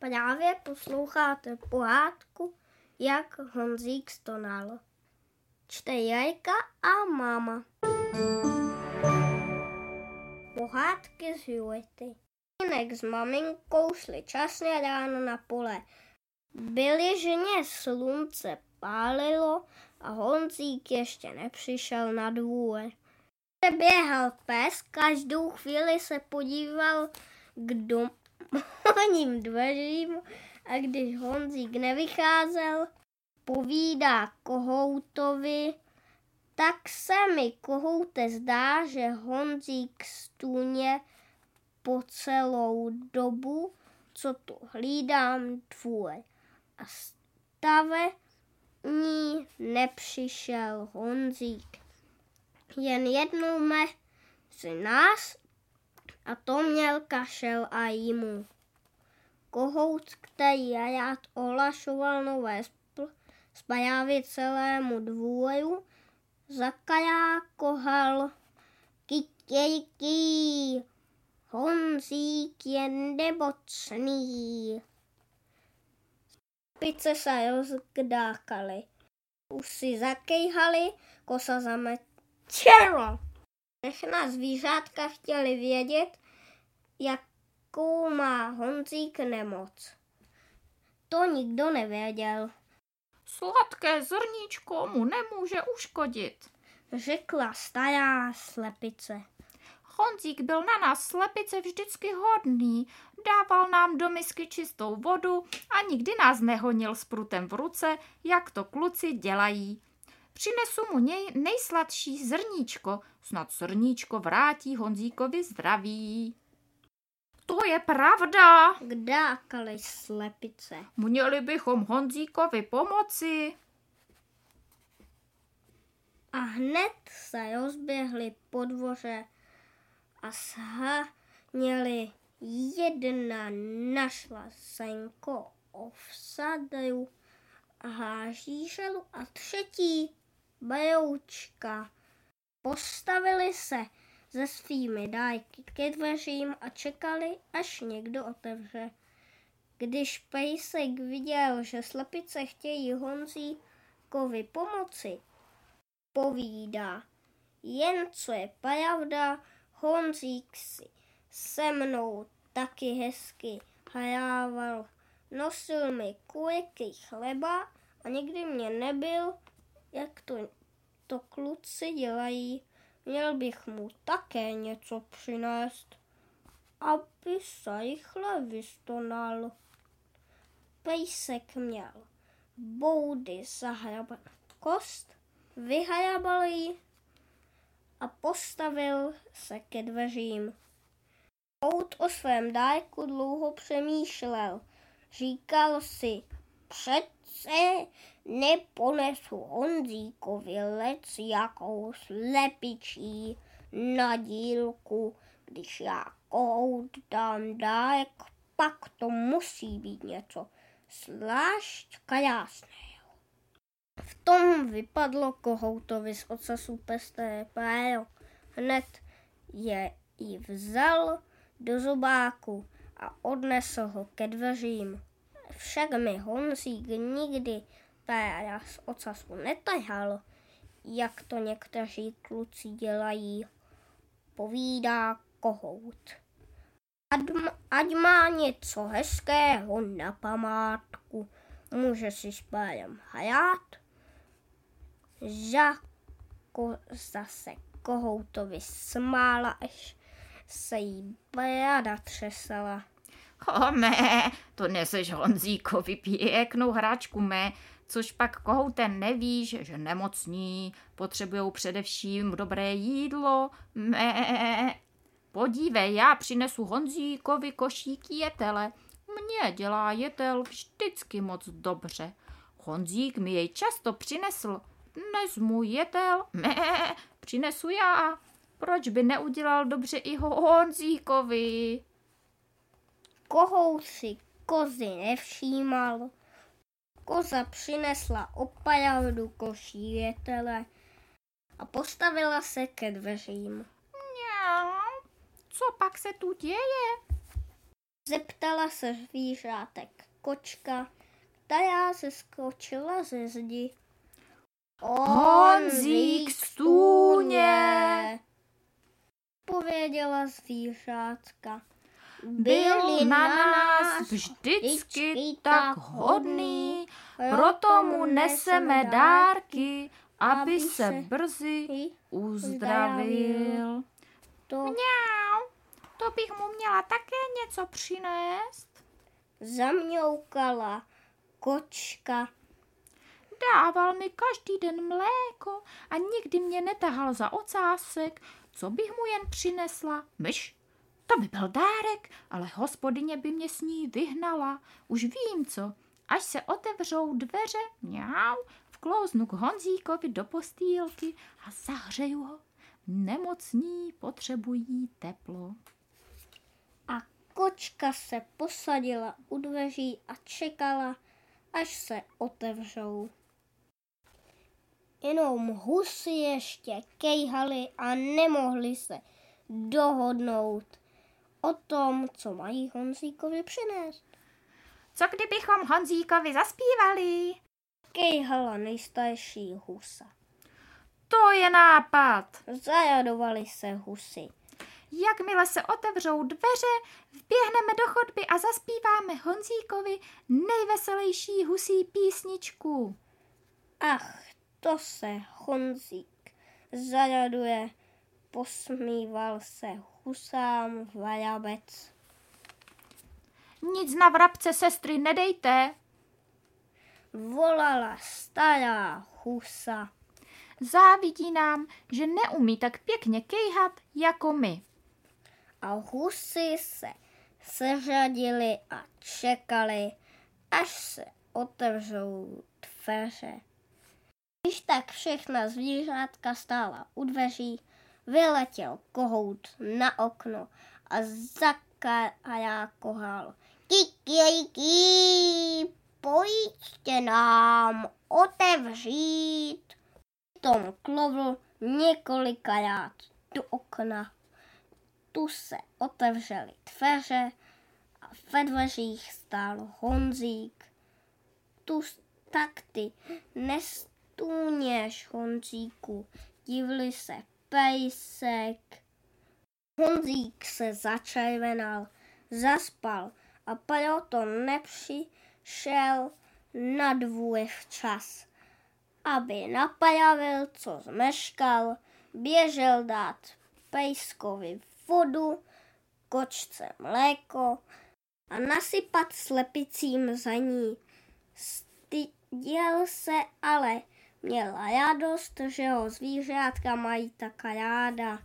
Právě posloucháte pohádku, jak Honzík stonal. Čte Jajka a máma. Pohádky z Julity. Jinak s maminkou šli časně ráno na pole. Byli ženě slunce pálilo a Honzík ještě nepřišel na dvůr. Běhal pes, každou chvíli se podíval k domovním dveřím a když Honzík nevycházel, povídá kohoutovi, tak se mi kohoute zdá, že Honzík stůně po celou dobu, co tu hlídám dvůr. A stave ní nepřišel Honzík. Jen jednou mezi nás a to měl kašel a jímu. Kohout, který jaját ohlašoval nové spajávy celému dvůru, zakajákohal kytějky, Honzík je nemocný. Pice se rozkdákaly, si zakejhali, kosa zametěla. Všechna zvířátka chtěli vědět, jakou má Honzík nemoc. To nikdo nevěděl. Sladké zrníčko mu nemůže uškodit, řekla stará slepice. Honzík byl na nás slepice vždycky hodný, dával nám do misky čistou vodu a nikdy nás nehonil s prutem v ruce, jak to kluci dělají. Přinesu mu něj nejsladší zrníčko, snad zrníčko vrátí Honzíkovi zdraví. To je pravda, Kdákali slepice. měli bychom Honzíkovi pomoci. A hned se rozběhli po dvoře a sháněli jedna našla senko ovsadu a hážíželu a třetí bajoučka. Postavili se se svými dájky ke dveřím a čekali, až někdo otevře. Když pejsek viděl, že slepice chtějí Honzíkovi pomoci, povídá, jen co je pravda, Honzík si se mnou taky hezky hrával. Nosil mi kuliky chleba a nikdy mě nebyl, jak to, to kluci dělají. Měl bych mu také něco přinést, aby se rychle vystonal. Pejsek měl boudy zahrabat kost, vyhrabal ji a postavil se ke dveřím. Kout o svém dárku dlouho přemýšlel. Říkal si, přece neponesu Honzíkovi lec jakou slepičí na dílku, když já kout dám dárek, pak to musí být něco zvlášť krásného. V tom vypadlo kohoutovi z ocasu pestré páro. Hned je ji vzal do zubáku a odnesl ho ke dveřím. Však mi Honzík nikdy z ocasu netahal, jak to někteří kluci dělají, povídá kohout. Ať, ať má něco hezkého na památku, může si s párem hrát. Žáko zase kohoutovi smála, až se jí brada třesala. O mé, to neseš Honzíkovi pěknou hračku mé, což pak kohouten nevíš, že nemocní, potřebují především dobré jídlo, mé. Podívej, já přinesu Honzíkovi košík jetele. Mně dělá jetel vždycky moc dobře. Honzík mi jej často přinesl. Dnes můj jetel, mé, přinesu já. Proč by neudělal dobře i Honzíkovi? Kohout si kozy nevšímal. Koza přinesla opravdu koší jetele a postavila se ke dveřím. Mňau, co pak se tu děje? Zeptala se zvířátek kočka, která se skočila ze zdi. Honzík stůně, pověděla zvířátka. Byl na nás vždycky tak hodný, proto mu neseme dárky, aby se brzy uzdravil. To Mňau, to bych mu měla také něco přinést. zamňoukala kočka. Dával mi každý den mléko a nikdy mě netahal za ocásek. Co bych mu jen přinesla? Myš? To by byl dárek, ale hospodyně by mě s ní vyhnala. Už vím co. Až se otevřou dveře, mňau, vklouznu k Honzíkovi do postýlky a zahřeju ho. Nemocní potřebují teplo. A kočka se posadila u dveří a čekala, až se otevřou. Jenom husy ještě kejhaly a nemohli se dohodnout o tom, co mají Honzíkovi přinést. Co kdybychom Honzíkovi zaspívali? Kejhala nejstarší husa. To je nápad. Zajadovali se husy. Jakmile se otevřou dveře, vběhneme do chodby a zaspíváme Honzíkovi nejveselější husí písničku. Ach, to se Honzík zajaduje, posmíval se husám vajabec. Nic na vrabce sestry nedejte. Volala stará husa. Závidí nám, že neumí tak pěkně kejhat jako my. A husy se seřadili a čekali, až se otevřou dveře. Když tak všechna zvířátka stála u dveří, vyletěl kohout na okno a zakajákohal. Kikiriki, pojďte nám otevřít. Tom klovl několikrát do okna. Tu se otevřely dveře a ve dveřích stál Honzík. Tu tak ty nestůněš, Honzíku, divili se pejsek. Honzík se začervenal, zaspal a proto nepřišel na dvůr včas. Aby napravil, co zmeškal, běžel dát pejskovi vodu, kočce mléko a nasypat slepicím za ní. Styděl se ale, měla radost, že ho zvířátka mají tak ráda.